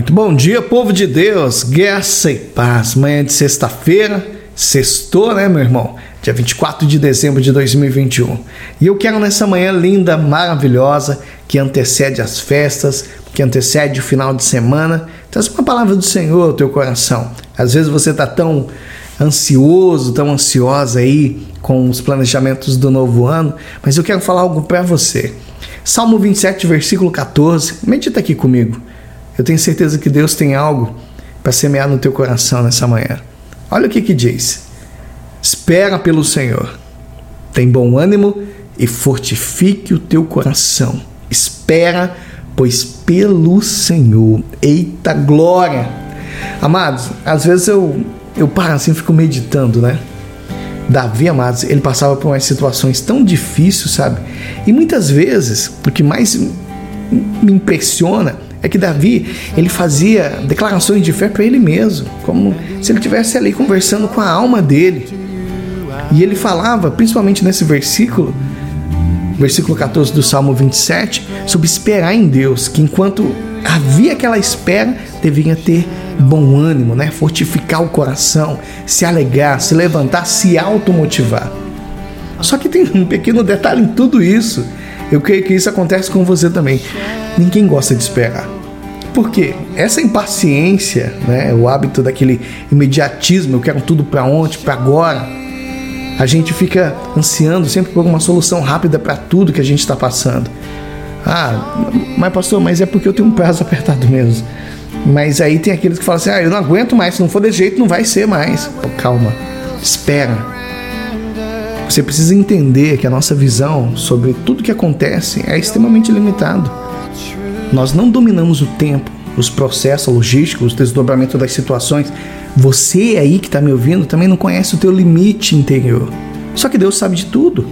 Muito bom dia, povo de Deus, graça e paz. Manhã de sexta-feira, sextou, né, meu irmão? Dia 24 de dezembro de 2021. E eu quero nessa manhã linda, maravilhosa, que antecede as festas, que antecede o final de semana, trazer uma palavra do Senhor ao teu coração. Às vezes você está tão ansioso, tão ansiosa aí com os planejamentos do novo ano, mas eu quero falar algo para você. Salmo 27, versículo 14. Medita aqui comigo. Eu tenho certeza que Deus tem algo para semear no teu coração nessa manhã. Olha o que que diz: Espera pelo Senhor, tem bom ânimo e fortifique o teu coração. Espera, pois pelo Senhor. Eita glória! Amados, às vezes eu, eu paro assim fico meditando, né? Davi, amados, ele passava por umas situações tão difíceis, sabe? E muitas vezes, o que mais me impressiona é que Davi ele fazia declarações de fé para ele mesmo, como se ele estivesse ali conversando com a alma dele. E ele falava, principalmente nesse versículo, versículo 14 do Salmo 27, sobre esperar em Deus, que enquanto havia aquela espera, devia ter bom ânimo, né? fortificar o coração, se alegrar, se levantar, se automotivar. Só que tem um pequeno detalhe em tudo isso. Eu creio que isso acontece com você também. Ninguém gosta de esperar. Por quê? Essa impaciência, né, o hábito daquele imediatismo, eu quero tudo para ontem, para agora. A gente fica ansiando sempre por uma solução rápida para tudo que a gente está passando. Ah, mas pastor, mas é porque eu tenho um prazo apertado mesmo. Mas aí tem aqueles que falam assim: ah, eu não aguento mais, se não for desse jeito, não vai ser mais. Pô, calma, espera. Você precisa entender que a nossa visão sobre tudo que acontece é extremamente limitado. Nós não dominamos o tempo, os processos logísticos, o desdobramento das situações. Você aí que está me ouvindo também não conhece o teu limite interior. Só que Deus sabe de tudo.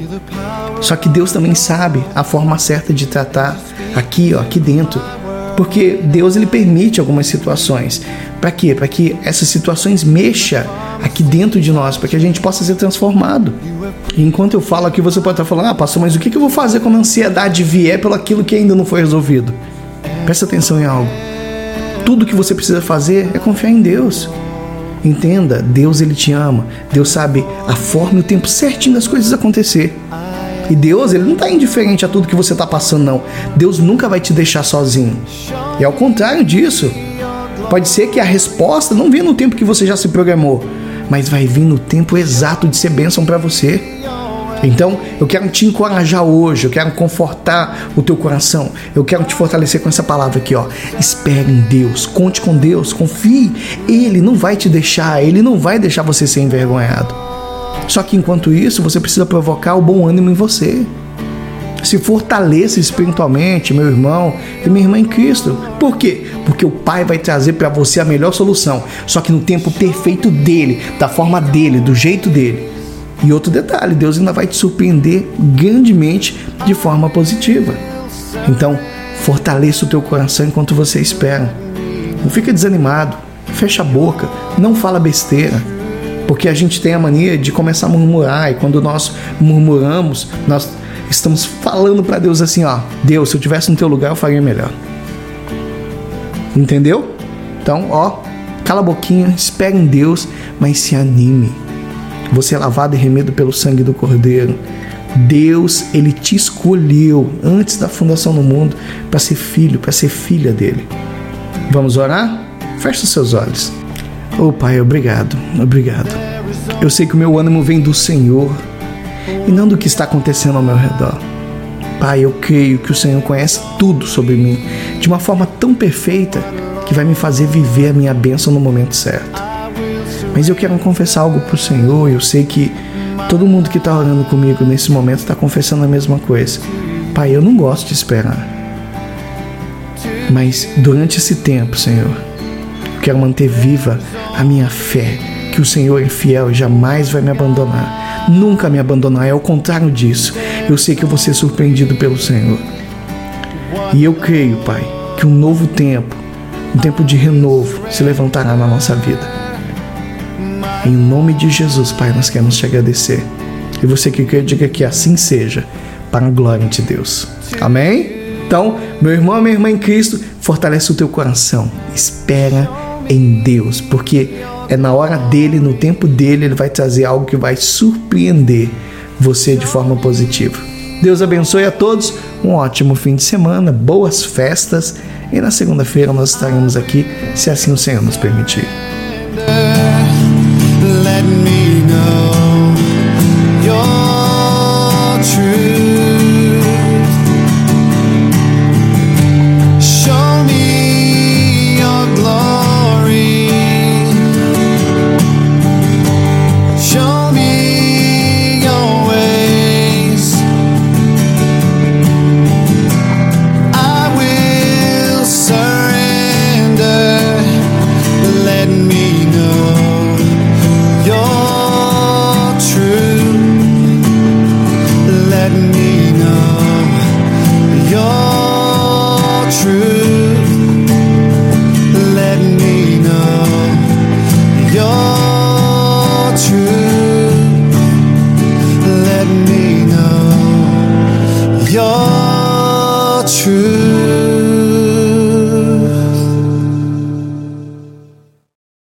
Só que Deus também sabe a forma certa de tratar aqui, ó, aqui dentro porque Deus ele permite algumas situações. Para quê? Para que essas situações mexam aqui dentro de nós, para que a gente possa ser transformado. Enquanto eu falo aqui, você pode estar falando: "Ah, pastor, mas o que eu vou fazer quando a ansiedade vier pelo aquilo que ainda não foi resolvido?" Presta atenção em algo. Tudo que você precisa fazer é confiar em Deus. Entenda, Deus ele te ama. Deus sabe a forma e o tempo certinho das coisas acontecer. E Deus, ele não está indiferente a tudo que você está passando, não. Deus nunca vai te deixar sozinho. E ao contrário disso, pode ser que a resposta não venha no tempo que você já se programou, mas vai vir no tempo exato de ser bênção para você. Então, eu quero te encorajar hoje, eu quero confortar o teu coração, eu quero te fortalecer com essa palavra aqui, ó. Espere em Deus, conte com Deus, confie. Ele não vai te deixar, ele não vai deixar você ser envergonhado. Só que enquanto isso, você precisa provocar o bom ânimo em você. Se fortaleça espiritualmente, meu irmão e minha irmã em Cristo. Por quê? Porque o Pai vai trazer para você a melhor solução, só que no tempo perfeito dele, da forma dele, do jeito dele. E outro detalhe, Deus ainda vai te surpreender grandemente de forma positiva. Então, fortaleça o teu coração enquanto você espera. Não fica desanimado, fecha a boca, não fala besteira porque a gente tem a mania de começar a murmurar, e quando nós murmuramos, nós estamos falando para Deus assim: ó, Deus, se eu tivesse no teu lugar, eu faria melhor. Entendeu? Então, ó, cala a boquinha, espere em Deus, mas se anime. Você é lavado e remido pelo sangue do Cordeiro. Deus, ele te escolheu antes da fundação do mundo para ser filho, para ser filha dele. Vamos orar? Feche os seus olhos. Oh Pai, obrigado, obrigado. Eu sei que o meu ânimo vem do Senhor e não do que está acontecendo ao meu redor. Pai, eu creio que o Senhor conhece tudo sobre mim de uma forma tão perfeita que vai me fazer viver a minha bênção no momento certo. Mas eu quero confessar algo para o Senhor e eu sei que todo mundo que está orando comigo nesse momento está confessando a mesma coisa. Pai, eu não gosto de esperar. Mas durante esse tempo, Senhor, quero manter viva a minha fé, que o Senhor é fiel e jamais vai me abandonar. Nunca me abandonar, é o contrário disso. Eu sei que eu vou ser surpreendido pelo Senhor. E eu creio, Pai, que um novo tempo, um tempo de renovo, se levantará na nossa vida. Em nome de Jesus, Pai, nós queremos te agradecer. E você que quer, diga que assim seja, para a glória de Deus. Amém? Então, meu irmão, minha irmã em Cristo, fortalece o teu coração. Espera em Deus, porque é na hora dele, no tempo dele, ele vai trazer algo que vai surpreender você de forma positiva. Deus abençoe a todos, um ótimo fim de semana, boas festas e na segunda-feira nós estaremos aqui, se assim o Senhor nos permitir.